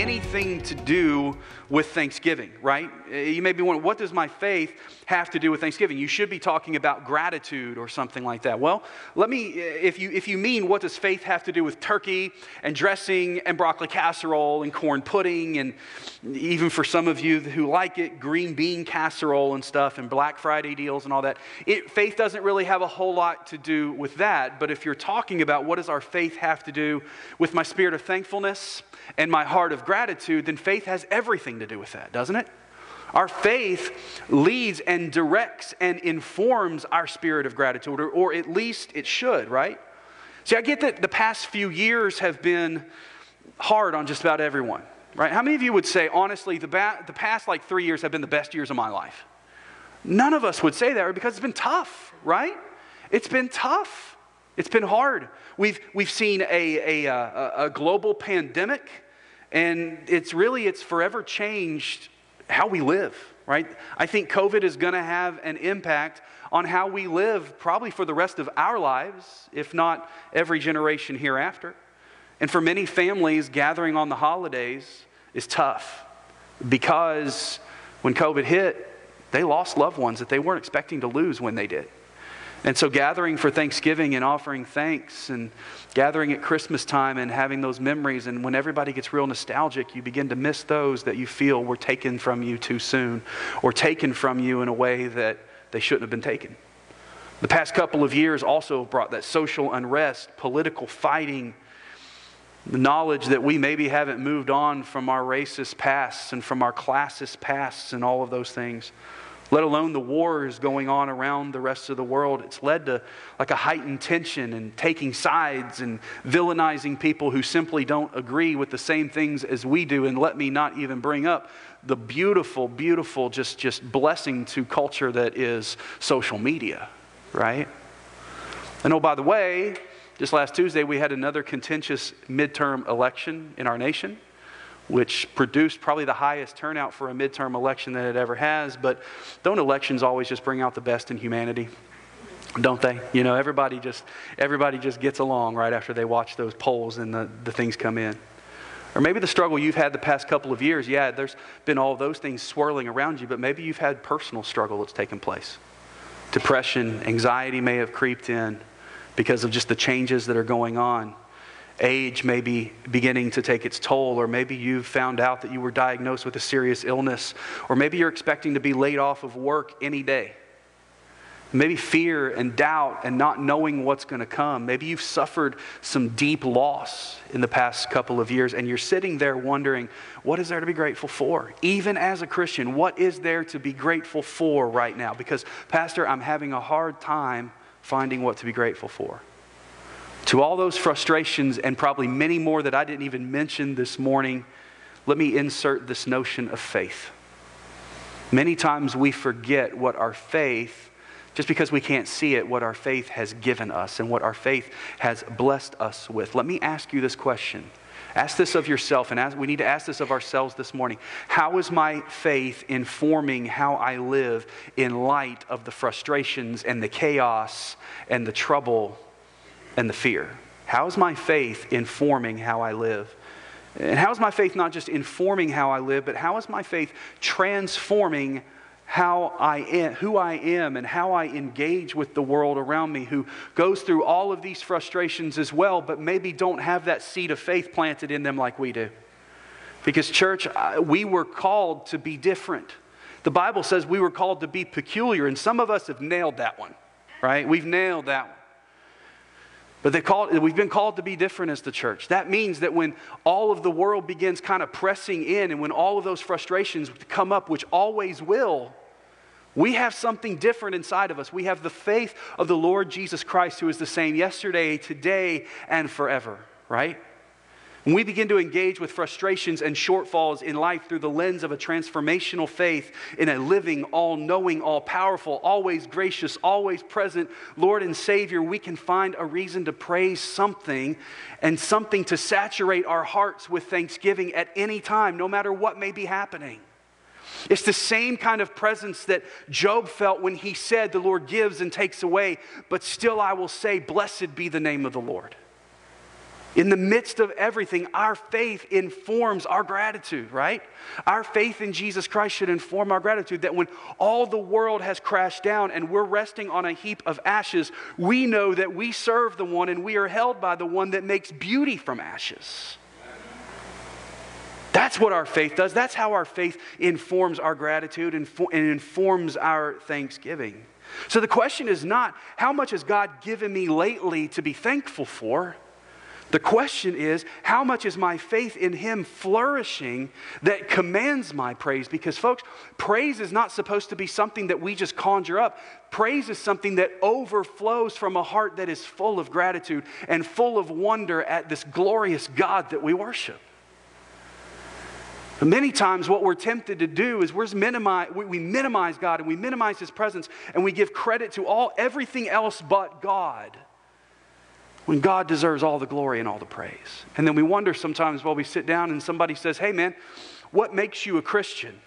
anything to do with Thanksgiving, right? Uh, you may be wondering, what does my faith have to do with Thanksgiving? You should be talking about gratitude or something like that. Well, let me, uh, if you, if you mean what does faith have to do with turkey and dressing and broccoli casserole and corn pudding and even for some of you who like it, green bean casserole and stuff and Black Friday deals and all that, it, faith doesn't really have a whole lot to do with that. But if you're talking about what does our faith have to do with my spirit of thankfulness and my heart of gratitude, then faith has everything to do with that, doesn't it? Our faith leads and directs and informs our spirit of gratitude, or, or, at least it should, right? See, I get that the past few years have been hard on just about everyone, right? How many of you would say, honestly, the, ba- the past like three years have been the best years of my life? None of us would say that because it's been tough, right? It's been tough. It's been hard. We've, we've seen a, a, uh, a, a global pandemic and it's really, it's forever changed how we live, right? I think COVID is going to have an impact on how we live probably for the rest of our lives, if not every generation hereafter. And for many families, gathering on the holidays is tough because when COVID hit, they lost loved ones that they weren't expecting to lose when they did. And so, gathering for Thanksgiving and offering thanks, and gathering at Christmas time and having those memories, and when everybody gets real nostalgic, you begin to miss those that you feel were taken from you too soon, or taken from you in a way that they shouldn't have been taken. The past couple of years also brought that social unrest, political fighting, the knowledge that we maybe haven't moved on from our racist pasts and from our classist pasts and all of those things let alone the wars going on around the rest of the world. It's led to like a heightened tension and taking sides and villainizing people who simply don't agree with the same things as we do. And let me not even bring up the beautiful, beautiful, just, just blessing to culture that is social media, right? And oh, by the way, just last Tuesday we had another contentious midterm election in our nation which produced probably the highest turnout for a midterm election that it ever has. But don't elections always just bring out the best in humanity? Don't they? You know, everybody just everybody just gets along right after they watch those polls and the, the things come in. Or maybe the struggle you've had the past couple of years, yeah, there's been all those things swirling around you, but maybe you've had personal struggle that's taken place. Depression, anxiety may have creeped in because of just the changes that are going on age may be beginning to take its toll, or maybe you've found out that you were diagnosed with a serious illness, or maybe you're expecting to be laid off of work any day. Maybe fear and doubt and not knowing what's going to come. Maybe you've suffered some deep loss in the past couple of years and you're sitting there wondering, what is there to be grateful for? Even as a Christian, what is there to be grateful for right now? Because, Pastor, I'm having a hard time finding what to be grateful for to all those frustrations and probably many more that I didn't even mention this morning, let me insert this notion of faith. Many times we forget what our faith, just because we can't see it, what our faith has given us and what our faith has blessed us with. Let me ask you this question. Ask this of yourself, and ask, we need to ask this of ourselves this morning. How is my faith informing how I live in light of the frustrations and the chaos and the trouble and the fear? How is my faith informing how I live? And how is my faith not just informing how I live, but how is my faith transforming how I am, who I am and how I engage with the world around me who goes through all of these frustrations as well, but maybe don't have that seed of faith planted in them like we do. Because, church, we were called to be different. The Bible says we were called to be peculiar, and some of us have nailed that one, right? We've nailed that one. But they call, we've been called to be different as the church. That means that when all of the world begins kind of pressing in and when all of those frustrations come up, which always will, we have something different inside of us. We have the faith of the Lord Jesus Christ, who is the same yesterday, today, and forever, right? When we begin to engage with frustrations and shortfalls in life through the lens of a transformational faith in a living, all knowing, all powerful, always gracious, always present Lord and Savior, we can find a reason to praise something and something to saturate our hearts with thanksgiving at any time, no matter what may be happening. It's the same kind of presence that Job felt when he said, The Lord gives and takes away, but still I will say, Blessed be the name of the Lord. In the midst of everything, our faith informs our gratitude, right? Our faith in Jesus Christ should inform our gratitude that when all the world has crashed down and we're resting on a heap of ashes, we know that we serve the one and we are held by the one that makes beauty from ashes. That's what our faith does. That's how our faith informs our gratitude and, informs our thanksgiving. So the question is not, how much has God given me lately to be thankful for? The question is, how much is my faith in Him flourishing that commands my praise? Because, folks, praise is not supposed to be something that we just conjure up. Praise is something that overflows from a heart that is full of gratitude and full of wonder at this glorious God that we worship. Many times, what we're tempted to do is minimize, we minimize God and we minimize His presence and we give credit to all everything else but God when God deserves all the glory and all the praise. And then we wonder sometimes while we sit down and somebody says, Hey, man, what makes you a Christian?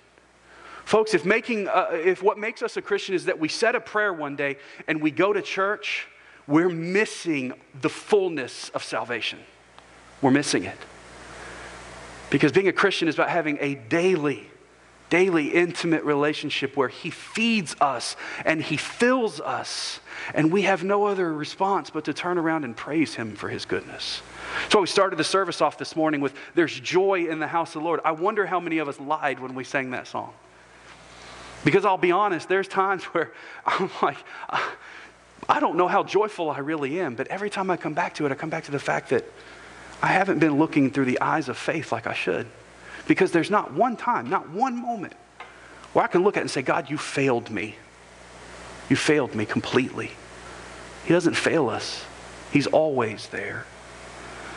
Folks, if, making, uh, if what makes us a Christian is that we said a prayer one day and we go to church, we're missing the fullness of salvation. We're missing it. Because being a Christian is about having a daily, daily intimate relationship where He feeds us and He fills us, and we have no other response but to turn around and praise Him for His goodness. So we started the service off this morning with There's joy in the house of the Lord. I wonder how many of us lied when we sang that song. Because I'll be honest, there's times where I'm like, I don't know how joyful I really am, but every time I come back to it, I come back to the fact that I haven't been looking through the eyes of faith like I should. Because there's not one time, not one moment where I can look at it and say, God, you failed me. You failed me completely. He doesn't fail us, He's always there.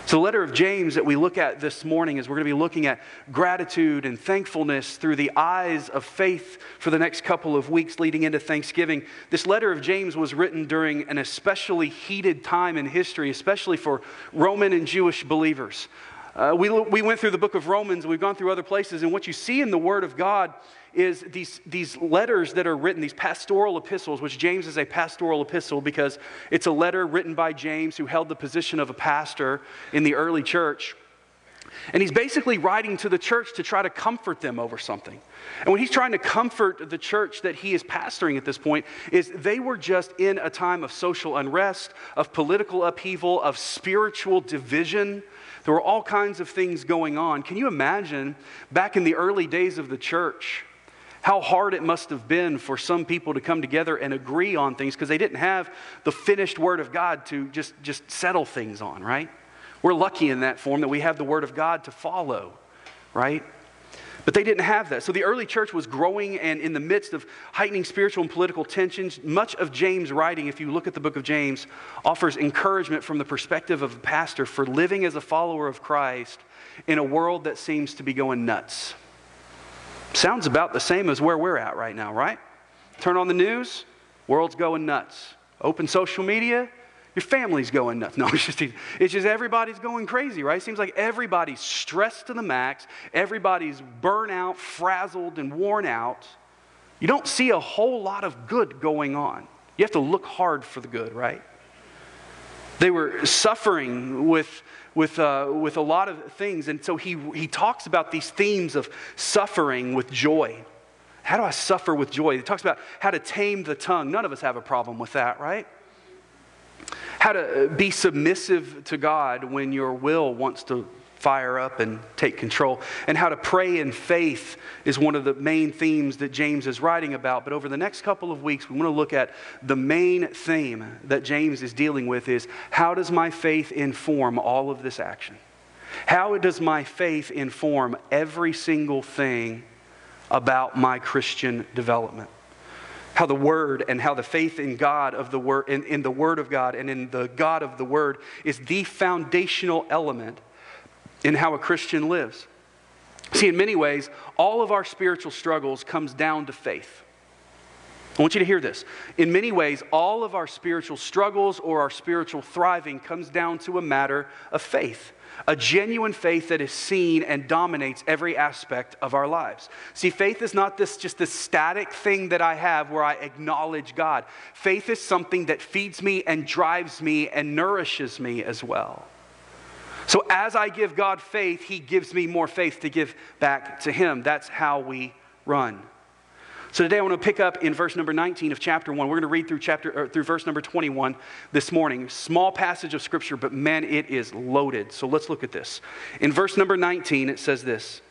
So, the letter of James that we look at this morning is we're going to be looking at gratitude and thankfulness through the eyes of faith for the next couple of weeks leading into Thanksgiving. This letter of James was written during an especially heated time in history, especially for Roman and Jewish believers. Uh, we, we went through the book of Romans, we've gone through other places, and what you see in the Word of God is these, these letters that are written, these pastoral epistles, which James is a pastoral epistle because it's a letter written by James who held the position of a pastor in the early church. And he's basically writing to the church to try to comfort them over something. And when he's trying to comfort the church that he is pastoring at this point, is they were just in a time of social unrest, of political upheaval, of spiritual division. There were all kinds of things going on. Can you imagine back in the early days of the church? How hard it must have been for some people to come together and agree on things because they didn't have the finished Word of God to just, just settle things on, right? We're lucky in that form that we have the Word of God to follow, right? But they didn't have that. So the early church was growing and in the midst of heightening spiritual and political tensions. Much of James' writing, if you look at the book of James, offers encouragement from the perspective of a pastor for living as a follower of Christ in a world that seems to be going nuts. Sounds about the same as where we're at right now, right? Turn on the news, world's going nuts. Open social media, your family's going nuts. No, it's just, it's just everybody's going crazy, right? It seems like everybody's stressed to the max, everybody's burnout, frazzled, and worn out. You don't see a whole lot of good going on. You have to look hard for the good, right? They were suffering with, with, uh, with a lot of things. And so he, he talks about these themes of suffering with joy. How do I suffer with joy? He talks about how to tame the tongue. None of us have a problem with that, right? How to uh, be submissive to God when your will wants to fire up and take control. And how to pray in faith is one of the main themes that James is writing about. But over the next couple of weeks, we want to look at the main theme that James is dealing with is how does my faith inform all of this action? How does my faith inform every single thing about my Christian development? How the word and how the faith in God of the word in, in, the word of God and in the God of the word is the foundational element in how a Christian lives. See, in many ways, all of our spiritual struggles comes down to faith. I want you to hear this. In many ways, all of our spiritual struggles or our spiritual thriving comes down to a matter of faith. A genuine faith that is seen and dominates every aspect of our lives. See, faith is not this just this static thing that I have where I acknowledge God. Faith is something that feeds me and drives me and nourishes me as well. So as I give God faith, He gives me more faith to give back to Him. That's how we run. So today I want to pick up in verse number 19 of chapter 1. We're going to read through chapter through verse number 21 this morning. Small passage of scripture, but man, it is loaded. So let's look at this. In verse number 19 it says this.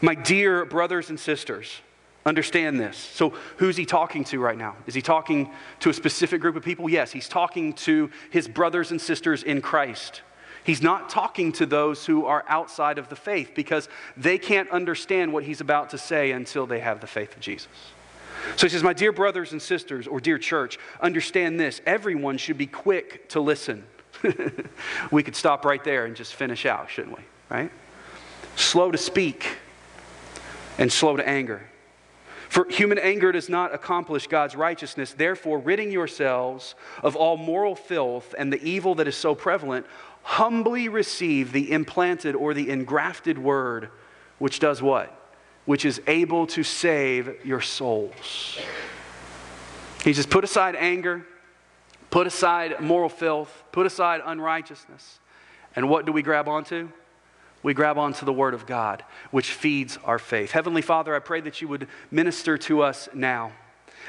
My dear brothers and sisters, understand this. So who's he talking to right now? Is he talking to a specific group of people? Yes, he's talking to his brothers and sisters in Christ. He's not talking to those who are outside of the faith because they can't understand what he's about to say until they have the faith of Jesus. So he says, My dear brothers and sisters, or dear church, understand this. Everyone should be quick to listen. we could stop right there and just finish out, shouldn't we? Right? Slow to speak and slow to anger. For human anger does not accomplish God's righteousness. Therefore, ridding yourselves of all moral filth and the evil that is so prevalent, humbly receive the implanted or the engrafted word, which does what? Which is able to save your souls. He says, put aside anger, put aside moral filth, put aside unrighteousness. And what do we grab onto? We grab onto the Word of God, which feeds our faith. Heavenly Father, I pray that you would minister to us now.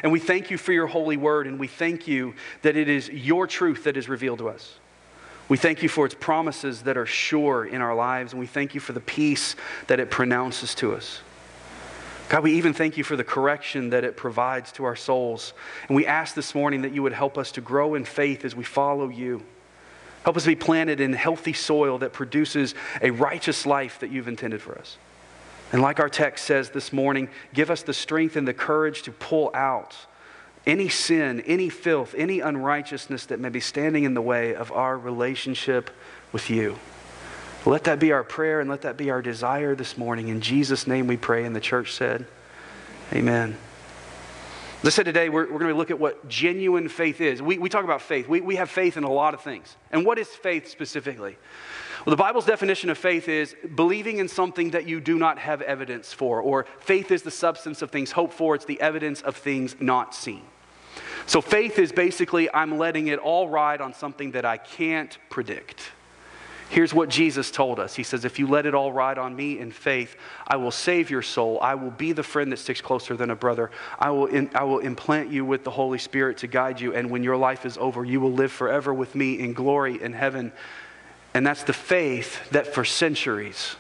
And we thank you for your holy word, and we thank you that it is your truth that is revealed to us. We thank you for its promises that are sure in our lives, and we thank you for the peace that it pronounces to us. God, we even thank you for the correction that it provides to our souls. And we ask this morning that you would help us to grow in faith as we follow you. Help us be planted in healthy soil that produces a righteous life that you've intended for us. And like our text says this morning, give us the strength and the courage to pull out any sin, any filth, any unrighteousness that may be standing in the way of our relationship with you. Let that be our prayer and let that be our desire this morning. In Jesus' name we pray. And the church said, Amen. I said today, we're, we're going to look at what genuine faith is. We, we talk about faith. We, we have faith in a lot of things. And what is faith specifically? Well, the Bible's definition of faith is believing in something that you do not have evidence for, or faith is the substance of things hoped for, it's the evidence of things not seen. So faith is basically I'm letting it all ride on something that I can't predict. Here's what Jesus told us. He says, If you let it all ride on me in faith, I will save your soul. I will be the friend that sticks closer than a brother. I will, in, I will implant you with the Holy Spirit to guide you. And when your life is over, you will live forever with me in glory in heaven. And that's the faith that for centuries,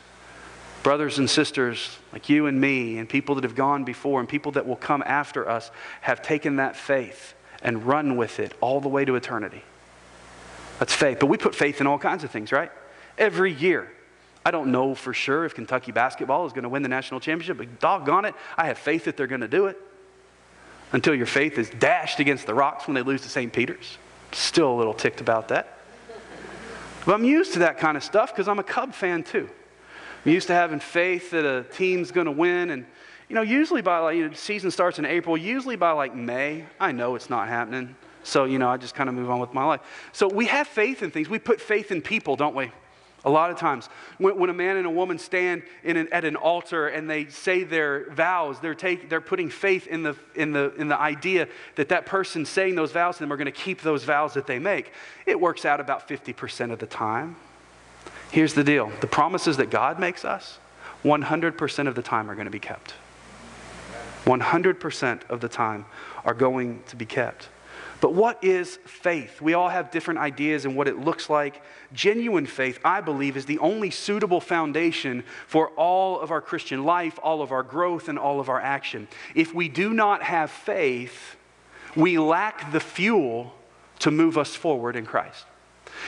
brothers and sisters like you and me, and people that have gone before, and people that will come after us, have taken that faith and run with it all the way to eternity. That's faith. But we put faith in all kinds of things, right? Every year. I don't know for sure if Kentucky basketball is going to win the national championship, but doggone it, I have faith that they're going to do it. Until your faith is dashed against the rocks when they lose to St. Peter's. Still a little ticked about that. But I'm used to that kind of stuff because I'm a Cub fan too. I'm used to having faith that a team's going to win. And, you know, usually by like, you know, season starts in April, usually by like May, I know it's not happening. So, you know, I just kind of move on with my life. So we have faith in things. We put faith in people, don't we? A lot of times, when, when a man and a woman stand an, at an altar and they say their vows, they're, take, they're putting faith in the, in, the, in the idea that that person saying those vows to them are going to keep those vows that they make. It works out about 50% of the time. Here's the deal the promises that God makes us, 100% of the time are going to be kept. 100% of the time are going to be kept. But what is faith? We all have different ideas and what it looks like. Genuine faith, I believe, is the only suitable foundation for all of our Christian life, all of our growth, and all of our action. If we do not have faith, we lack the fuel to move us forward in Christ.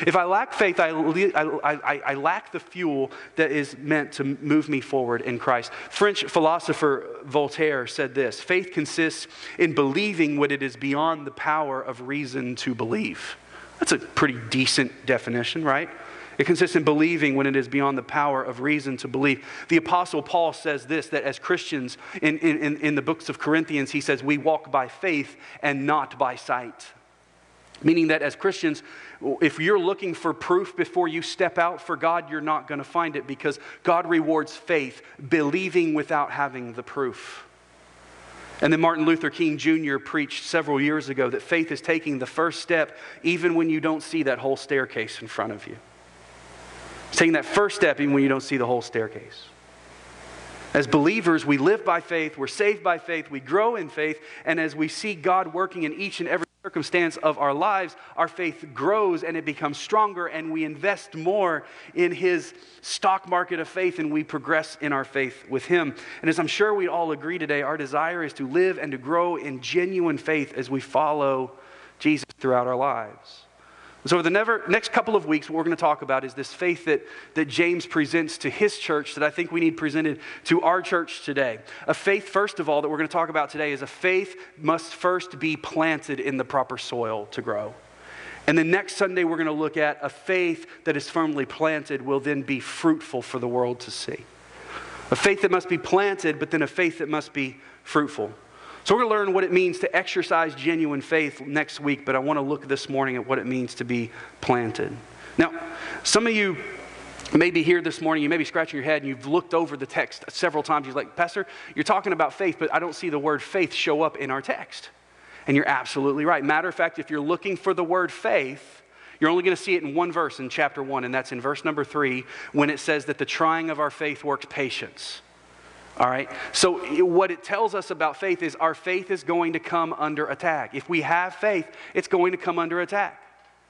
If I lack faith, I, I, I, I, lack the fuel that is meant to move me forward in Christ. French philosopher Voltaire said this faith consists in believing what it is beyond the power of reason to believe. That's a pretty decent definition, right? It consists in believing when it is beyond the power of reason to believe. The Apostle Paul says this that as Christians in, in, in the books of Corinthians, he says, We walk by faith and not by sight. Meaning that as Christians, if you're looking for proof before you step out for God, you're not going to find it because God rewards faith, believing without having the proof. And then Martin Luther King Jr. preached several years ago that faith is taking the first step even when you don't see that whole staircase in front of you. It's taking that first step even when you don't see the whole staircase. As believers, we live by faith, we're saved by faith, we grow in faith, and as we see God working in each and every circumstance of our lives, our faith grows and it becomes stronger, and we invest more in His stock market of faith and we progress in our faith with Him. And as I'm sure we all agree today, our desire is to live and to grow in genuine faith as we follow Jesus throughout our lives. So, over the never, next couple of weeks, what we're going to talk about is this faith that, that James presents to his church that I think we need presented to our church today. A faith, first of all, that we're going to talk about today is a faith must first be planted in the proper soil to grow. And then next Sunday, we're going to look at a faith that is firmly planted will then be fruitful for the world to see. A faith that must be planted, but then a faith that must be fruitful. So, we're going to learn what it means to exercise genuine faith next week, but I want to look this morning at what it means to be planted. Now, some of you may be here this morning, you may be scratching your head, and you've looked over the text several times. You're like, Pastor, you're talking about faith, but I don't see the word faith show up in our text. And you're absolutely right. Matter of fact, if you're looking for the word faith, you're only going to see it in one verse in chapter 1, and that's in verse number 3 when it says that the trying of our faith works patience. All right? So, what it tells us about faith is our faith is going to come under attack. If we have faith, it's going to come under attack.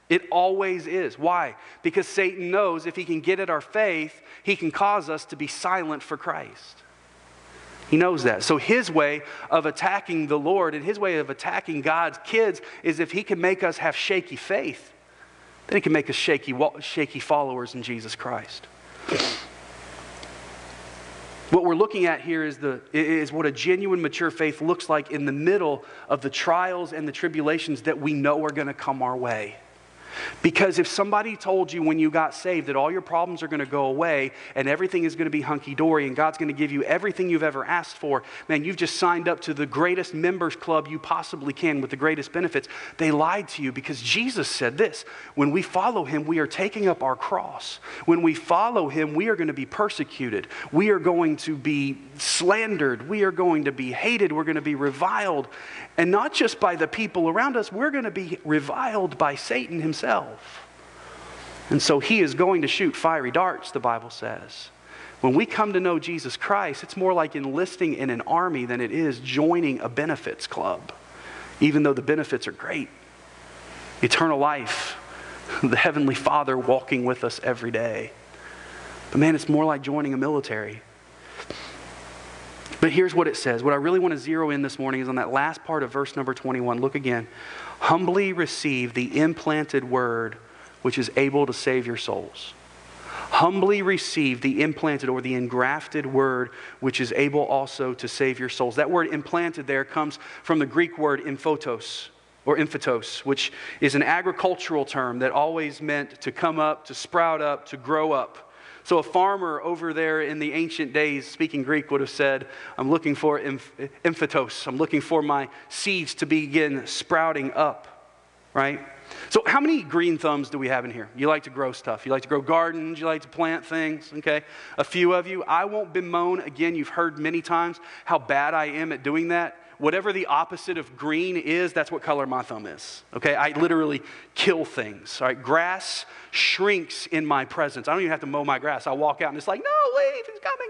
It always is. Why? Because Satan knows if he can get at our faith, he can cause us to be silent for Christ. He knows that. So, his way of attacking the Lord and his way of attacking God's kids is if he can make us have shaky faith, then he can make us shaky, shaky followers in Jesus Christ. What we're looking at here is, the, is what a genuine mature faith looks like in the middle of the trials and the tribulations that we know are going to come our way. Because if somebody told you when you got saved that all your problems are going to go away and everything is going to be hunky dory and God's going to give you everything you've ever asked for, man, you've just signed up to the greatest members club you possibly can with the greatest benefits. They lied to you because Jesus said this when we follow him, we are taking up our cross. When we follow him, we are going to be persecuted. We are going to be slandered. We are going to be hated. We're going to be reviled. And not just by the people around us, we're going to be reviled by Satan himself. And so he is going to shoot fiery darts, the Bible says. When we come to know Jesus Christ, it's more like enlisting in an army than it is joining a benefits club, even though the benefits are great. Eternal life, the Heavenly Father walking with us every day. But man, it's more like joining a military. But here's what it says. What I really want to zero in this morning is on that last part of verse number 21. Look again. Humbly receive the implanted word which is able to save your souls. Humbly receive the implanted or the engrafted word which is able also to save your souls. That word implanted there comes from the Greek word imphotos or imphytos, which is an agricultural term that always meant to come up, to sprout up, to grow up. So a farmer over there in the ancient days, speaking Greek, would have said, I'm looking for imphytos. I'm looking for my seeds to begin sprouting up, right? So, how many green thumbs do we have in here? You like to grow stuff. You like to grow gardens. You like to plant things, okay? A few of you. I won't bemoan, again, you've heard many times how bad I am at doing that whatever the opposite of green is, that's what color my thumb is. Okay? I literally kill things. All right? Grass shrinks in my presence. I don't even have to mow my grass. I walk out and it's like, no, leaf is coming.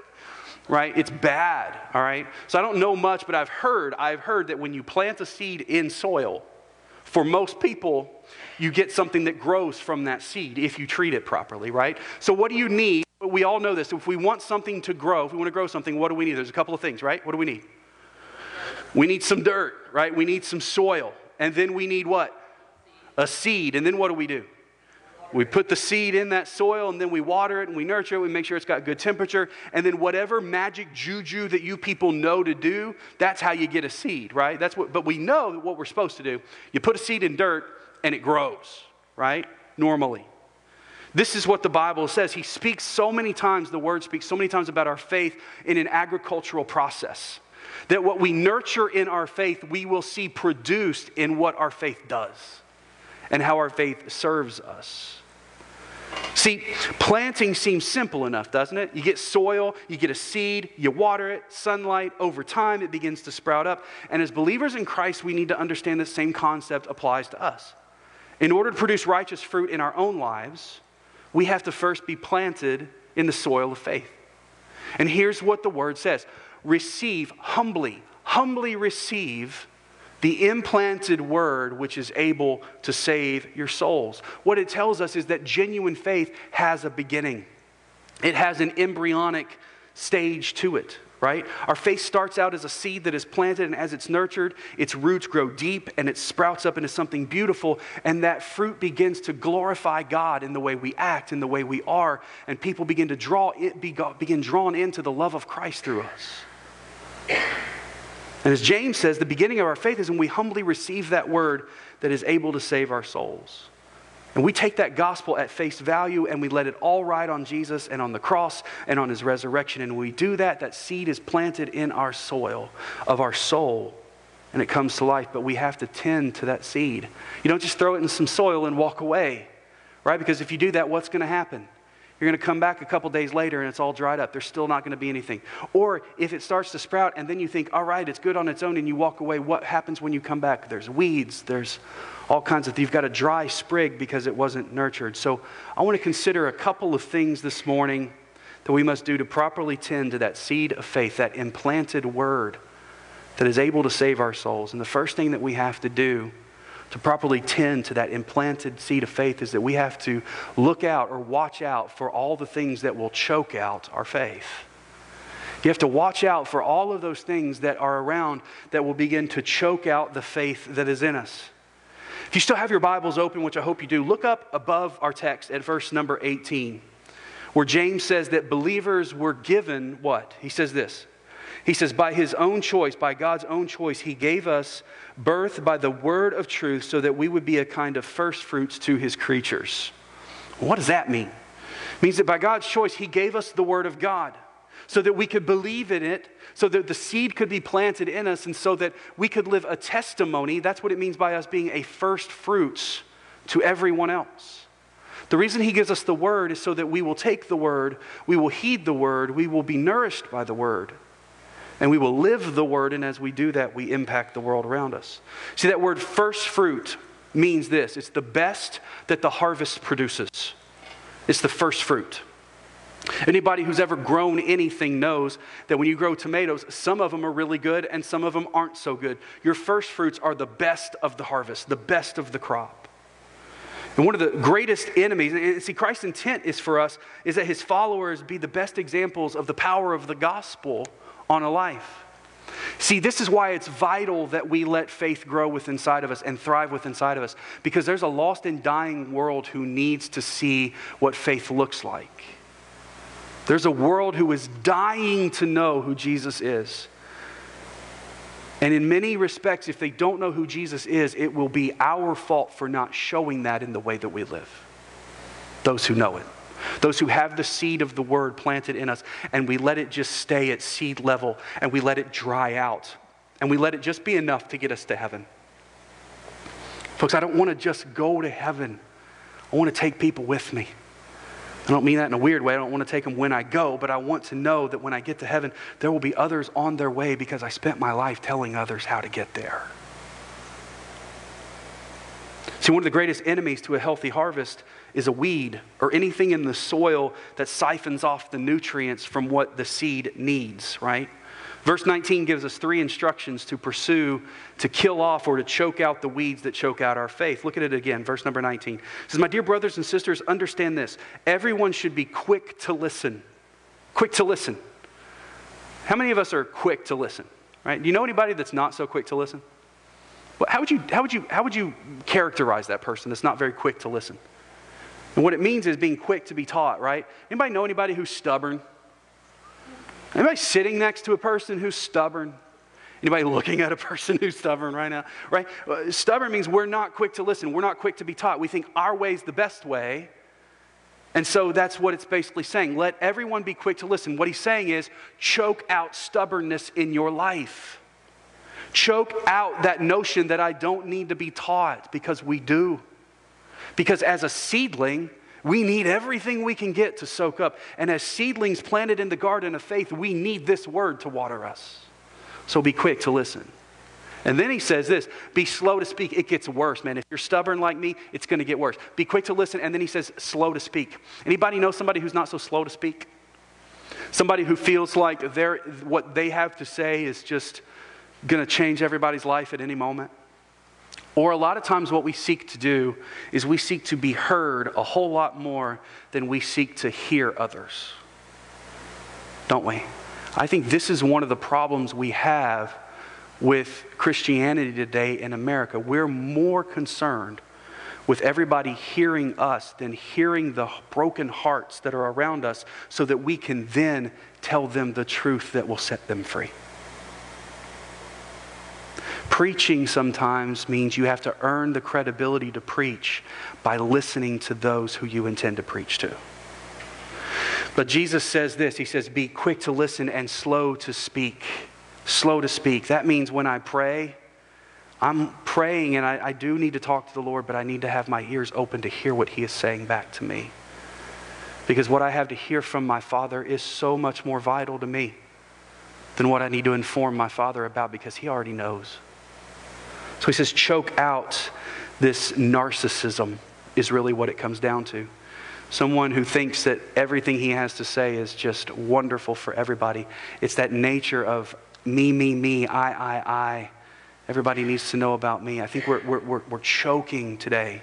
Right? It's bad. All right? So I don't know much, but I've heard, I've heard that when you plant a seed in soil, for most people, you get something that grows from that seed if you treat it properly, right? So, what do you need? We all know this. If we want something to grow, if we want to grow something, what do we need? There's a couple of things, right? What do we need? We need some dirt, right? We need some soil. And then we need what? A seed. And then what do we do? We put the seed in that soil and then we water it and we nurture it. We make sure it's got good temperature. And then whatever magic juju that you people know to do, that's how you get a seed, right? That's what, but we know what we're supposed to do. You put a seed in dirt and it grows, right? Normally. This is what the Bible says. He speaks so many times, the word speaks so many times about our faith in an agricultural process. That what we nurture in our faith, we will see produced in what our faith does and how our faith serves us. See, planting seems simple enough, doesn't it? You get soil, you get a seed, you water it, sunlight, over time it begins to sprout up. And as believers in Christ, we need to understand the same concept applies to us. In order to produce righteous fruit in our own lives, we have to first be planted in the soil of faith. And here's what the word says receive humbly, humbly receive the implanted word which is able to save your souls. What it tells us is that genuine faith has a beginning, it has an embryonic stage to it right? Our faith starts out as a seed that is planted, and as it's nurtured, its roots grow deep and it sprouts up into something beautiful, and that fruit begins to glorify God in the way we act, in the way we are, and people begin to draw it, begin drawn into the love of Christ through us. And as James says, the beginning of our faith is when we humbly receive that word that is able to save our souls. And we take that gospel at face value and we let it all ride on Jesus and on the cross and on his resurrection. And when we do that, that seed is planted in our soil of our soul and it comes to life. But we have to tend to that seed. You don't just throw it in some soil and walk away, right? Because if you do that, what's going to happen? You're going to come back a couple days later and it's all dried up. There's still not going to be anything. Or if it starts to sprout and then you think, all right, it's good on its own and you walk away, what happens when you come back? There's weeds, there's all kinds of, you've got a dry sprig because it wasn't nurtured. So I want to consider a couple of things this morning that we must do to properly tend to that seed of faith, that implanted word that is able to save our souls. And the first thing that we have to do to properly tend to that implanted seed of faith is that we have to look out or watch out for all the things that will choke out our faith. You have to watch out for all of those things that are around that will begin to choke out the faith that is in us. If you still have your Bibles open, which I hope you do, look up above our text at verse number 18, where James says that believers were given what? He says this he says, by his own choice, by God's own choice, he gave us birth by the word of truth so that we would be a kind of first fruits to his creatures. What does that mean? It means that by God's choice, he gave us the word of God so that we could believe in it, so that the seed could be planted in us, and so that we could live a testimony. That's what it means by us being a first fruits to everyone else. The reason he gives us the word is so that we will take the word, we will heed the word, we will be nourished by the word and we will live the word, and as we do that, we impact the world around us. See, that word first fruit means this it's the best that the harvest produces, it's the first fruit. Anybody who's ever grown anything knows that when you grow tomatoes, some of them are really good and some of them aren't so good. Your first fruits are the best of the harvest, the best of the crop. And one of the greatest enemies, and see, Christ's intent is for us, is that his followers be the best examples of the power of the gospel on a life. See, this is why it's vital that we let faith grow within inside of us and thrive within inside of us because there's a lost and dying world who needs to see what faith looks like. There's a world who is dying to know who Jesus is. And in many respects, if they don't know who Jesus is, it will be our fault for not showing that in the way that we live. Those who know it those who have the seed of the word planted in us, and we let it just stay at seed level, and we let it dry out, and we let it just be enough to get us to heaven. Folks, I don't want to just go to heaven, I want to take people with me. I don't mean that in a weird way. I don't want to take them when I go, but I want to know that when I get to heaven, there will be others on their way because I spent my life telling others how to get there. See, one of the greatest enemies to a healthy harvest is a weed or anything in the soil that siphons off the nutrients from what the seed needs, right? Verse 19 gives us three instructions to pursue, to kill off, or to choke out the weeds that choke out our faith. Look at it again, verse number 19. It says, My dear brothers and sisters, understand this. Everyone should be quick to listen. Quick to listen. How many of us are quick to listen? Right? Do you know anybody that's not so quick to listen? How would you, how would you, how would you characterize that person that's not very quick to listen? And what it means is being quick to be taught, right? Anybody know anybody who's stubborn? Anybody sitting next to a person who's stubborn? Anybody looking at a person who's stubborn right now? Right? Uh, stubborn means we're not quick to listen. We're not quick to be taught. We think our way is the best way. And so that's what it's basically saying. Let everyone be quick to listen. What he's saying is choke out stubbornness in your life. Choke out that notion that I don't need to be taught because we do. Because as a seedling, we need everything we can get to soak up. And as seedlings planted in the garden of faith, we need this word to water us. So be quick to listen. And then he says this be slow to speak. It gets worse, man. If you're stubborn like me, it's going to get worse. Be quick to listen. And then he says slow to speak. Anybody know somebody who's not so slow to speak? Somebody who feels like what they have to say is just going to change everybody's life at any moment? Or a lot of times, what we seek to do is we seek to be heard a whole lot more than we seek to hear others. Don't we? I think this is one of the problems we have with Christianity today in America. We're more concerned with everybody hearing us than hearing the broken hearts that are around us so that we can then tell them the truth that will set them free. Preaching sometimes means you have to earn the credibility to preach by listening to those who you intend to preach to. But Jesus says this He says, Be quick to listen and slow to speak. Slow to speak. That means when I pray, I'm praying and I, I, do need to talk to the Lord, but I need to have my ears open to hear what He is saying back to me. Because what I have to hear from my Father is so much more vital to me than what I need to inform my Father about because He already knows. So he says, choke out this narcissism, is really what it comes down to. Someone who thinks that everything he has to say is just wonderful for everybody. It's that nature of me, me, me, I, I, I. Everybody needs to know about me. I think we're, we're, we're, we're choking today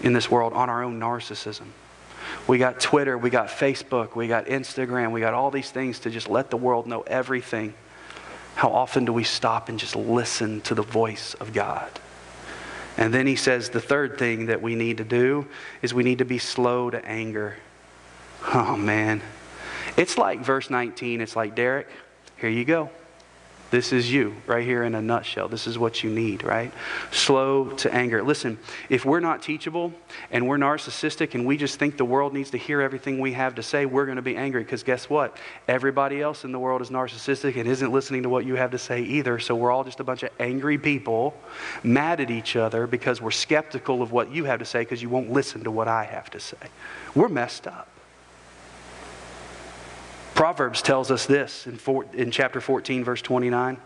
in this world on our own narcissism. We got Twitter, we got Facebook, we got Instagram, we got all these things to just let the world know everything. How often do we stop and just listen to the voice of God? And then he says the third thing that we need to do is we need to be slow to anger. Oh, man. It's like verse 19. It's like, Derek, here you go. This is you right here in a nutshell. This is what you need, right? Slow to anger. Listen, if we're not teachable and we're narcissistic and we just think the world needs to hear everything we have to say, we're going to be angry because guess what? Everybody else in the world is narcissistic and isn't listening to what you have to say either. So we're all just a bunch of angry people mad at each other because we're skeptical of what you have to say because you won't listen to what I have to say. We're messed up. Proverbs tells us this in, four, in chapter 14, verse 29.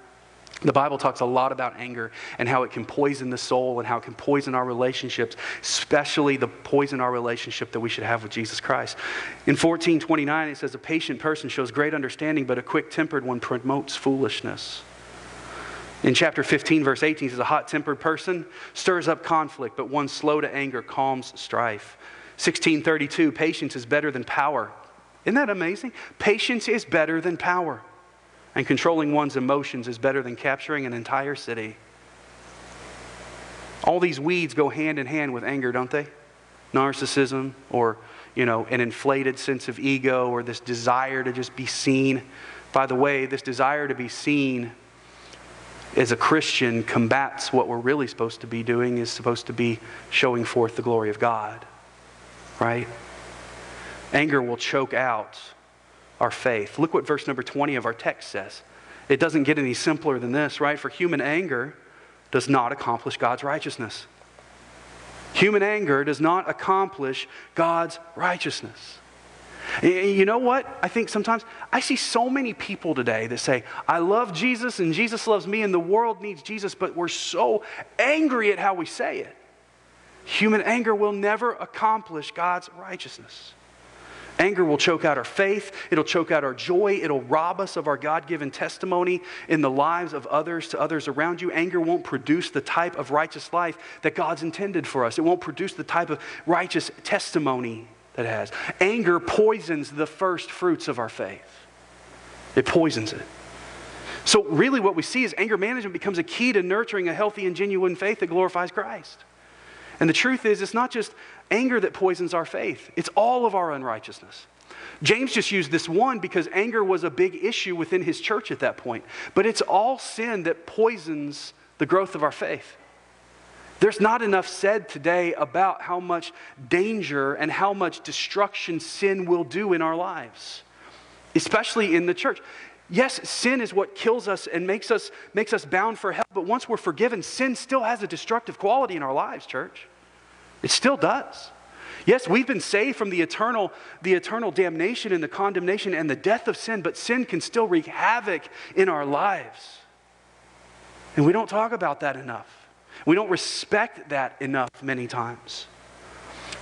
The Bible talks a lot about anger and how it can poison the soul and how it can poison our relationships, especially the poison our relationship that we should have with Jesus Christ. In 1429, it says, A patient person shows great understanding, but a quick tempered one promotes foolishness. In chapter 15, verse 18, it says, A hot tempered person stirs up conflict, but one slow to anger calms strife. 1632, patience is better than power. Isn't that amazing? Patience is better than power, and controlling one's emotions is better than capturing an entire city. All these weeds go hand in hand with anger, don't they? Narcissism, or, you know, an inflated sense of ego, or this desire to just be seen. By the way, this desire to be seen as a Christian combats what we're really supposed to be doing, is supposed to be showing forth the glory of God, right? Anger will choke out our faith. Look what verse number 20 of our text says. It doesn't get any simpler than this, right? For human anger does not accomplish God's righteousness. Human anger does not accomplish God's righteousness. You know what? I think sometimes I see so many people today that say, I love Jesus and Jesus loves me and the world needs Jesus, but we're so angry at how we say it. Human anger will never accomplish God's righteousness. Anger will choke out our faith. It'll choke out our joy. It'll rob us of our God given testimony in the lives of others to others around you. Anger won't produce the type of righteous life that God's intended for us. It won't produce the type of righteous testimony that it has. Anger poisons the first fruits of our faith, it poisons it. So, really, what we see is anger management becomes a key to nurturing a healthy and genuine faith that glorifies Christ. And the truth is, it's not just anger that poisons our faith, it's all of our unrighteousness. James just used this one because anger was a big issue within his church at that point. But it's all sin that poisons the growth of our faith. There's not enough said today about how much danger and how much destruction sin will do in our lives, especially in the church. Yes, sin is what kills us and makes us, makes us bound for hell, but once we're forgiven, sin still has a destructive quality in our lives, church. It still does. Yes, we've been saved from the eternal, the eternal damnation and the condemnation and the death of sin, but sin can still wreak havoc in our lives. And we don't talk about that enough. We don't respect that enough many times.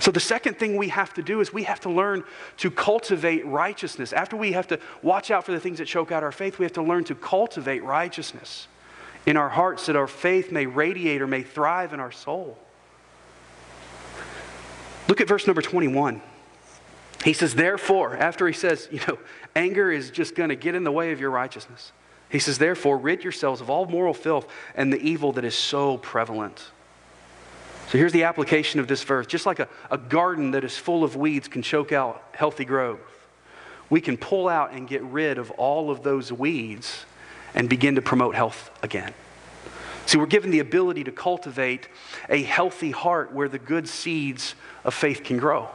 So, the second thing we have to do is we have to learn to cultivate righteousness. After we have to watch out for the things that choke out our faith, we have to learn to cultivate righteousness in our hearts that our faith may radiate or may thrive in our soul. Look at verse number 21. He says, Therefore, after he says, you know, anger is just going to get in the way of your righteousness. He says, Therefore, rid yourselves of all moral filth and the evil that is so prevalent. So here's the application of this verse. Just like a, a garden that is full of weeds can choke out healthy growth, we can pull out and get rid of all of those weeds and begin to promote health again. See, we're given the ability to cultivate a healthy heart where the good seeds of faith can grow.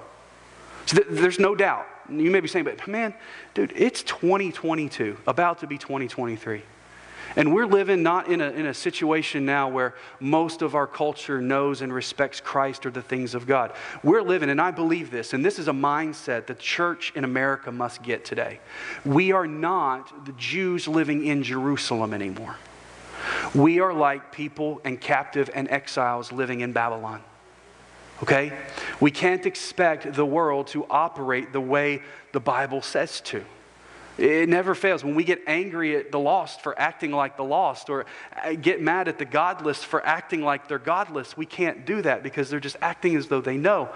So th- there's no doubt you may be saying, but man, dude, it's 2022, about to be 2023. And we're living not in a, in a situation now where most of our culture knows and respects Christ or the things of God. We're living, and I believe this, and this is a mindset the church in America must get today. We are not the Jews living in Jerusalem anymore. We are like people and captive and exiles living in Babylon okay? We can't expect the world to operate the way the Bible says to. It never fails. When we get angry at the lost for acting like the lost, or uh, get mad at the godless for acting like they're godless, we can't do that because they're just acting as though they know.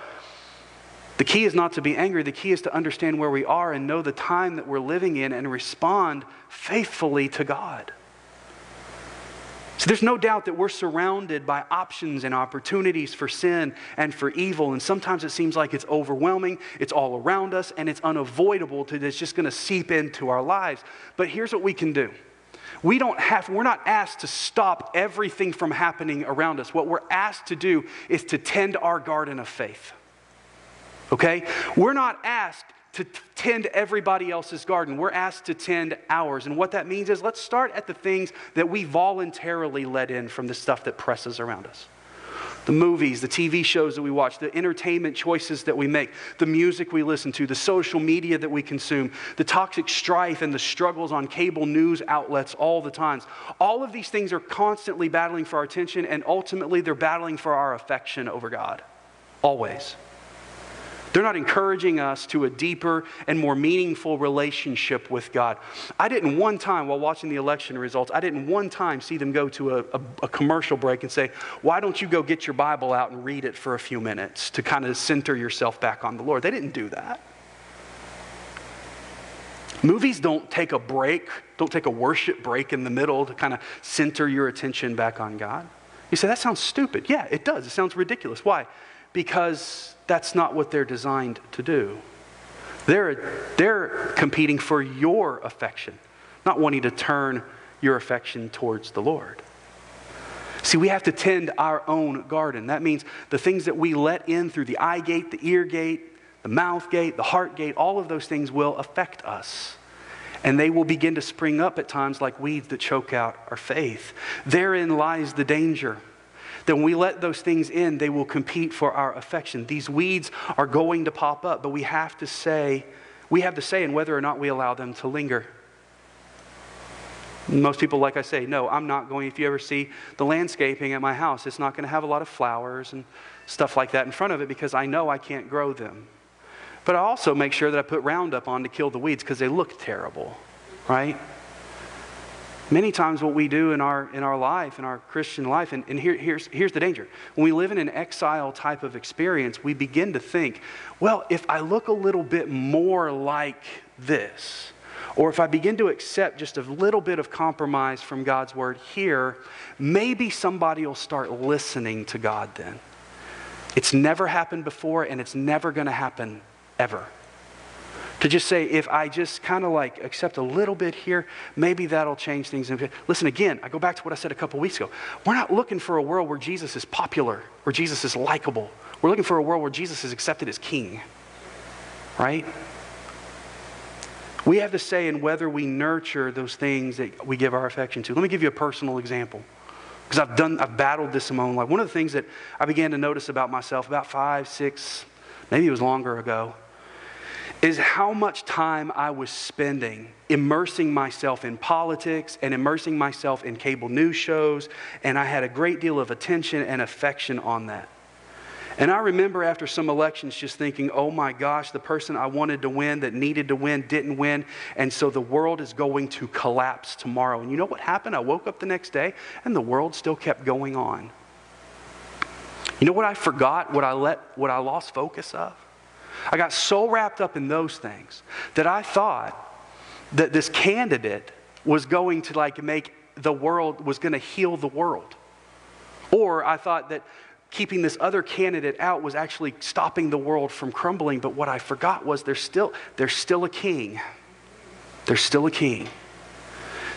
The key is not to be angry. The key is to understand where we are and know the time that we're living in and respond faithfully to God. So there's no doubt that we're surrounded by options and opportunities for sin and for evil. And sometimes it seems like it's overwhelming, it's all around us, and it's unavoidable to it's just going to seep into our lives. But here's what we can do. We don't have, we're not asked to stop everything from happening around us. What we're asked to do is to tend our garden of faith. Okay? We're not asked to tend everybody else's garden. We're asked to tend ours. And what that means is let's start at the things that we voluntarily let in from the stuff that presses around us. The movies, the TV shows that we watch, the entertainment choices that we make, the music we listen to, the social media that we consume, the toxic strife and the struggles on cable news outlets all the times. All of these things are constantly battling for our attention, and ultimately they're battling for our affection over God. Always. They're not encouraging us to a deeper and more meaningful relationship with God. I didn't one time, while watching the election results, I didn't one time see them go to a, a, a commercial break and say, Why don't you go get your Bible out and read it for a few minutes to kind of center yourself back on the Lord? They didn't do that. Movies don't take a break, don't take a worship break in the middle to kind of center your attention back on God. You say, that sounds stupid. Yeah, it does. It sounds ridiculous. Why? Because that's not what they're designed to do. They're, they're competing for your affection, not wanting to turn your affection towards the Lord. See, we have to tend our own garden. That means the things that we let in through the eye gate, the ear gate, the mouth gate, the heart gate, all of those things will affect us. And they will begin to spring up at times like weeds that choke out our faith. Therein lies the danger that when we let those things in, they will compete for our affection. These weeds are going to pop up, but we have to say, we have to say in whether or not we allow them to linger. Most people, like I say, no, I'm not going. If you ever see the landscaping at my house, it's not going to have a lot of flowers and stuff like that in front of it because I know I can't grow them. But I also make sure that I put Roundup on to kill the weeds because they look terrible, right? Many times, what we do in our, in our life, in our Christian life, and, and here, here's, here's the danger. When we live in an exile type of experience, we begin to think, well, if I look a little bit more like this, or if I begin to accept just a little bit of compromise from God's word here, maybe somebody will start listening to God then. It's never happened before, and it's never going to happen ever. To just say, if I just kind of like accept a little bit here, maybe that'll change things. Listen, again, I go back to what I said a couple weeks ago. We're not looking for a world where Jesus is popular, where Jesus is likable. We're looking for a world where Jesus is accepted as king, right? We have to say in whether we nurture those things that we give our affection to. Let me give you a personal example because I've done, I've battled this in my own life. One of the things that I began to notice about myself about five, six, maybe it was longer ago, is how much time I was spending immersing myself in politics and immersing myself in cable news shows, and I had a great deal of attention and affection on that. And I remember after some elections just thinking, oh my gosh, the person I wanted to win that needed to win didn't win. And so the world is going to collapse tomorrow. And you know what happened? I woke up the next day and the world still kept going on. You know what I forgot? What I let what I lost focus of? I got so wrapped up in those things that I thought that this candidate was going to like make the world was going to heal the world. Or I thought that keeping this other candidate out was actually stopping the world from crumbling. But what I forgot was there's still, there's still a king. There's still a king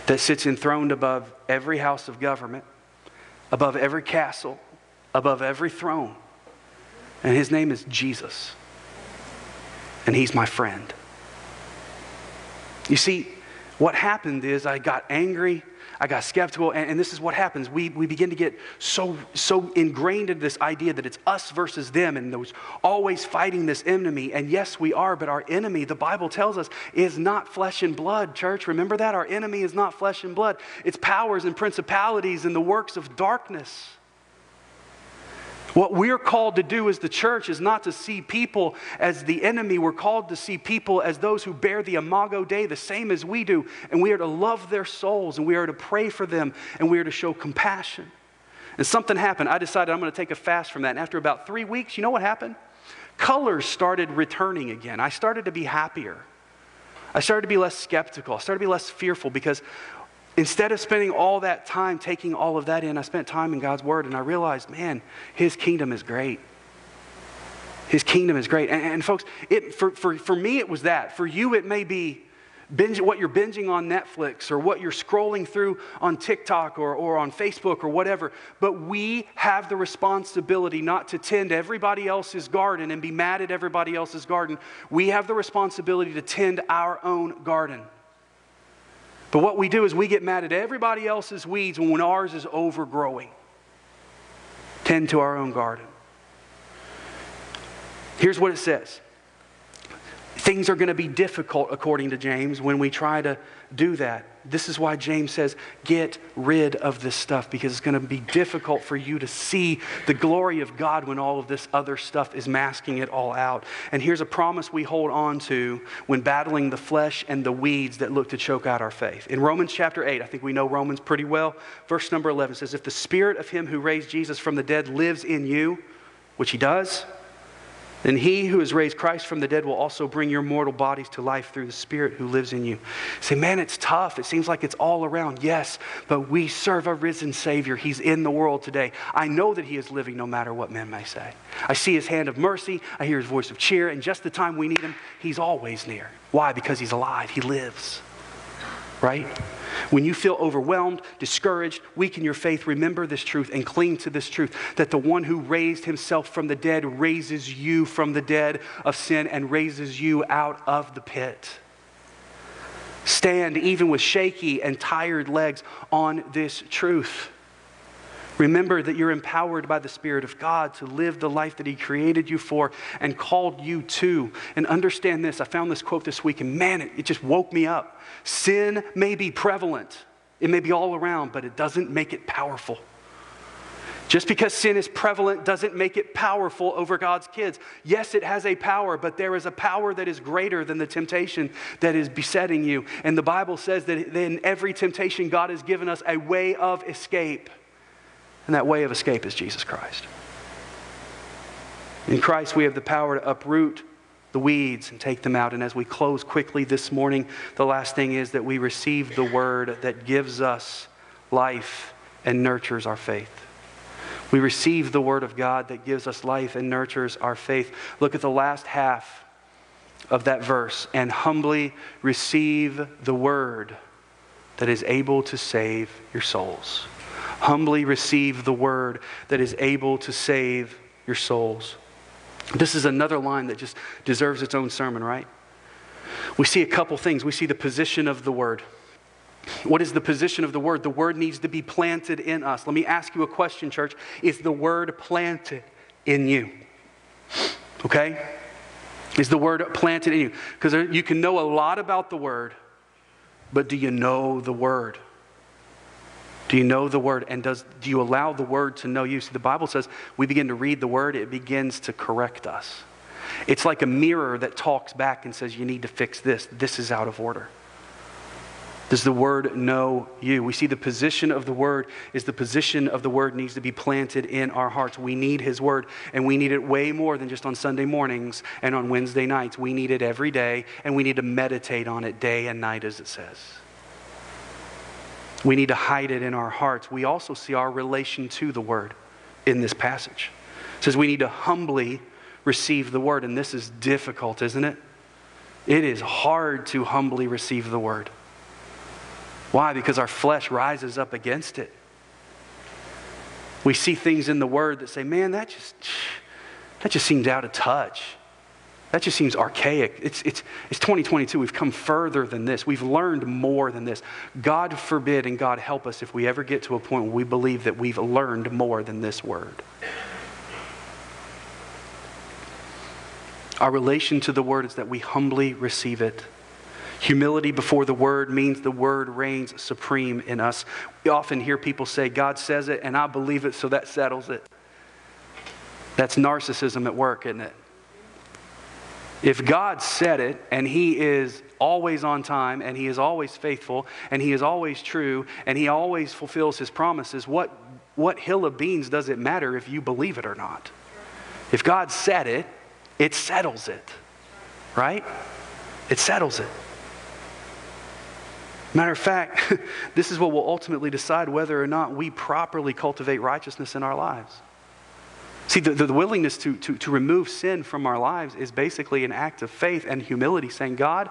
that sits enthroned above every house of government, above every castle, above every throne. And his name is Jesus and he's my friend. You see, what happened is I got angry, I got skeptical, and, and, this is what happens. We, we begin to get so, so ingrained in this idea that it's us versus them, and there's always fighting this enemy. And yes, we are, but our enemy, the Bible tells us, is not flesh and blood, church. Remember that? Our enemy is not flesh and blood, it's powers and principalities and the works of darkness. What we're called to do as the church is not to see people as the enemy. We're called to see people as those who bear the imago Dei, the same as we do. And we are to love their souls, and we are to pray for them, and we are to show compassion. And something happened. I decided I'm going to take a fast from that. And after about three weeks, you know what happened? Colors started returning again. I started to be happier. I started to be less skeptical. I started to be less fearful because Instead of spending all that time taking all of that in, I spent time in God's Word and I realized, man, His kingdom is great. His kingdom is great. And, and folks, it, for, for, for me, it was that. For you, it may be binge, what you're binging on Netflix or what you're scrolling through on TikTok or, or on Facebook or whatever. But we have the responsibility not to tend everybody else's garden and be mad at everybody else's garden. We have the responsibility to tend our own garden. But what we do is we get mad at everybody else's weeds when ours is overgrowing. Tend to our own garden. Here's what it says Things are going to be difficult, according to James, when we try to do that. This is why James says, get rid of this stuff because it's going to be difficult for you to see the glory of God when all of this other stuff is masking it all out. And here's a promise we hold on to when battling the flesh and the weeds that look to choke out our faith. In Romans chapter 8, I think we know Romans pretty well. Verse number 11 says, If the spirit of him who raised Jesus from the dead lives in you, which he does, then he who has raised Christ from the dead will also bring your mortal bodies to life through the Spirit who lives in you. Say, man, it's tough. It seems like it's all around. Yes, but we serve a risen Savior. He's in the world today. I know that he is living no matter what men may say. I see his hand of mercy. I hear his voice of cheer. And just the time we need him, he's always near. Why? Because he's alive. He lives. Right? When you feel overwhelmed, discouraged, weak in your faith, remember this truth and cling to this truth that the one who raised himself from the dead raises you from the dead of sin and raises you out of the pit. Stand even with shaky and tired legs on this truth. Remember that you're empowered by the Spirit of God to live the life that He created you for and called you to. And understand this. I found this quote this week, and man, it, it just woke me up. Sin may be prevalent, it may be all around, but it doesn't make it powerful. Just because sin is prevalent doesn't make it powerful over God's kids. Yes, it has a power, but there is a power that is greater than the temptation that is besetting you. And the Bible says that in every temptation, God has given us a way of escape. And that way of escape is Jesus Christ. In Christ, we have the power to uproot the weeds and take them out. And as we close quickly this morning, the last thing is that we receive the word that gives us life and nurtures our faith. We receive the word of God that gives us life and nurtures our faith. Look at the last half of that verse and humbly receive the word that is able to save your souls. Humbly receive the word that is able to save your souls. This is another line that just deserves its own sermon, right? We see a couple things. We see the position of the word. What is the position of the word? The word needs to be planted in us. Let me ask you a question, church. Is the word planted in you? Okay? Is the word planted in you? Because you can know a lot about the word, but do you know the word? Do you know the word? And does, do you allow the word to know you? See, the Bible says we begin to read the word, it begins to correct us. It's like a mirror that talks back and says, You need to fix this. This is out of order. Does the word know you? We see the position of the word is the position of the word needs to be planted in our hearts. We need his word, and we need it way more than just on Sunday mornings and on Wednesday nights. We need it every day, and we need to meditate on it day and night, as it says. We need to hide it in our hearts. We also see our relation to the word in this passage. It says we need to humbly receive the word, and this is difficult, isn't it? It is hard to humbly receive the word. Why? Because our flesh rises up against it. We see things in the Word that say, man, that just, that just seems out of touch. That just seems archaic. It's, it's, it's 2022. We've come further than this. We've learned more than this. God forbid and God help us if we ever get to a point where we believe that we've learned more than this Word. Our relation to the Word is that we humbly receive it Humility before the word means the word reigns supreme in us. We often hear people say, God says it and I believe it, so that settles it. That's narcissism at work, isn't it? If God said it and He is always on time and He is always faithful and He is always true and He always fulfills His promises, what, what hill of beans does it matter if you believe it or not? If God said it, it settles it, right? It settles it. Matter of fact, this is what will ultimately decide whether or not we properly cultivate righteousness in our lives. See, the, the willingness to, to, to remove sin from our lives is basically an act of faith and humility, saying, God,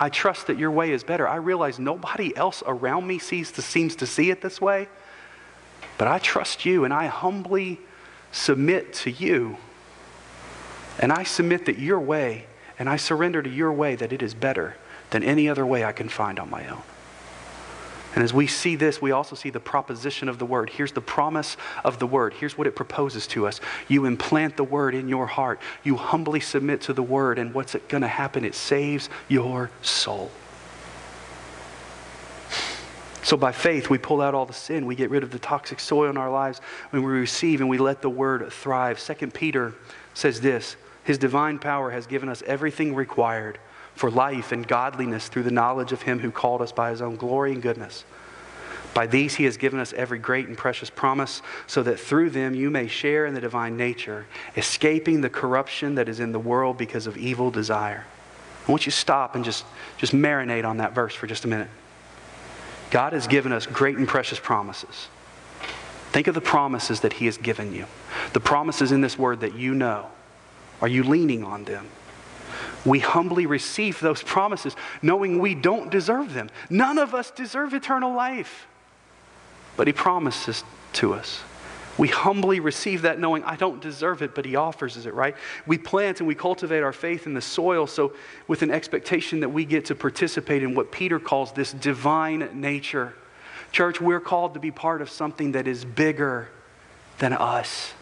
I trust that your way is better. I realize nobody else around me sees to, seems to see it this way, but I trust you and I humbly submit to you. And I submit that your way, and I surrender to your way that it is better than any other way I can find on my own. And as we see this, we also see the proposition of the word. Here's the promise of the word. Here's what it proposes to us. You implant the word in your heart. You humbly submit to the word, and what's going to happen? It saves your soul. So by faith, we pull out all the sin. We get rid of the toxic soil in our lives when we receive and we let the word thrive. Second Peter says this His divine power has given us everything required for life and godliness through the knowledge of him who called us by his own glory and goodness. By these he has given us every great and precious promise, so that through them you may share in the divine nature, escaping the corruption that is in the world because of evil desire. I want you to stop and just, just marinate on that verse for just a minute. God has given us great and precious promises. Think of the promises that He has given you. The promises in this word that you know. Are you leaning on them? We humbly receive those promises, knowing we don't deserve them. None of us deserve eternal life. But He promises to us. We humbly receive that knowing I don't deserve it, but He offers it, right? We plant and we cultivate our faith in the soil, so with an expectation that we get to participate in what Peter calls this divine nature. Church, we're called to be part of something that is bigger than us.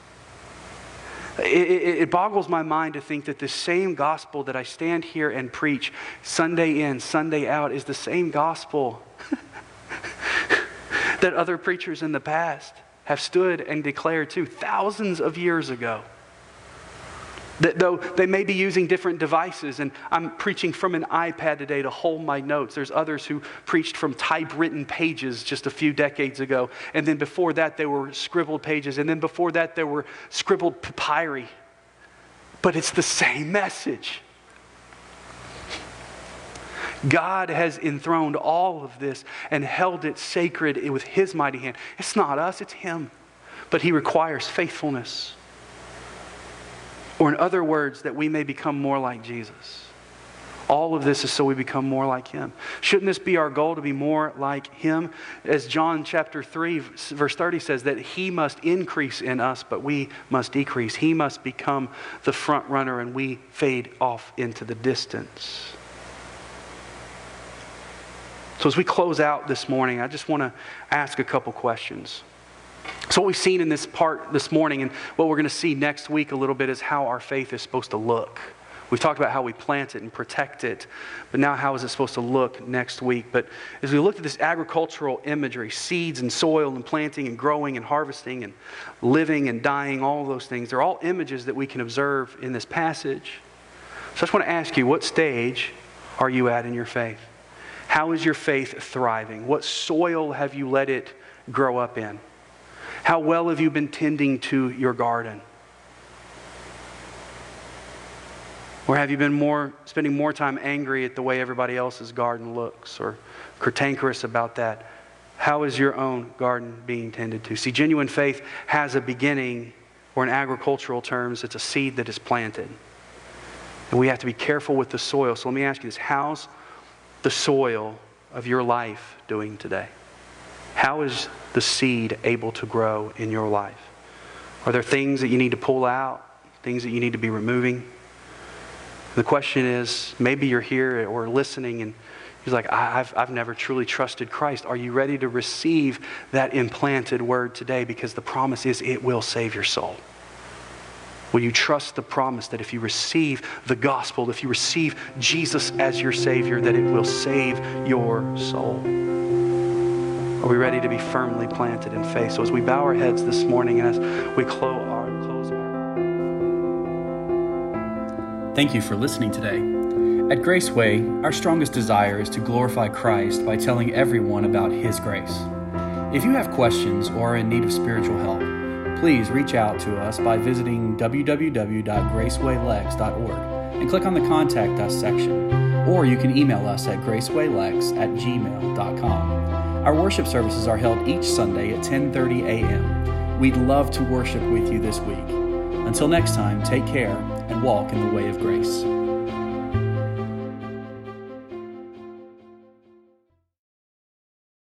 It, it, boggles my mind to think that the same gospel that I stand here and preach Sunday in, Sunday out is the same gospel that other preachers in the past have stood and declared to thousands of years ago. That though they may be using different devices, and I'm preaching from an iPad today to hold my notes. There's others who preached from typewritten pages just a few decades ago. And then before that, there were scribbled pages. And then before that, there were scribbled papyri. But it's the same message. God has enthroned all of this and held it sacred with His mighty hand. It's not us, it's Him. But He requires faithfulness. Or, in other words, that we may become more like Jesus. All of this is so we become more like Him. Shouldn't this be our goal to be more like Him? As John chapter 3, verse 30 says, that He must increase in us, but we must decrease. He must become the front runner, and we fade off into the distance. So, as we close out this morning, I just want to ask a couple questions. So, what we've seen in this part this morning, and what we're going to see next week a little bit, is how our faith is supposed to look. We've talked about how we plant it and protect it, but now how is it supposed to look next week? But as we looked at this agricultural imagery, seeds and soil and planting and growing and harvesting and living and dying, all those things, they're all images that we can observe in this passage. So I just want to ask you, what stage are you at in your faith? How is your faith thriving? What soil have you let it grow up in? How well have you been tending to your garden? Or have you been more, spending more time angry at the way everybody else's garden looks or cantankerous about that? How is your own garden being tended to? See, genuine faith has a beginning, or in agricultural terms, it's a seed that is planted. And we have to be careful with the soil. So let me ask you this How's the soil of your life doing today? How is the seed able to grow in your life? Are there things that you need to pull out, things that you need to be removing? The question is maybe you're here or listening and he's like, I've, I've never truly trusted Christ. Are you ready to receive that implanted word today? Because the promise is it will save your soul. Will you trust the promise that if you receive the gospel, if you receive Jesus as your Savior, that it will save your soul? Are we ready to be firmly planted in faith? So as we bow our heads this morning and as we uh, close our Thank you for listening today. At Graceway, our strongest desire is to glorify Christ by telling everyone about His grace. If you have questions or are in need of spiritual help, please reach out to us by visiting www.gracewaylex.org and click on the Contact Us section, or you can email us at gracewaylex at gmail.com. Our worship services are held each Sunday at 10:30 a.m. We'd love to worship with you this week. Until next time, take care and walk in the way of grace.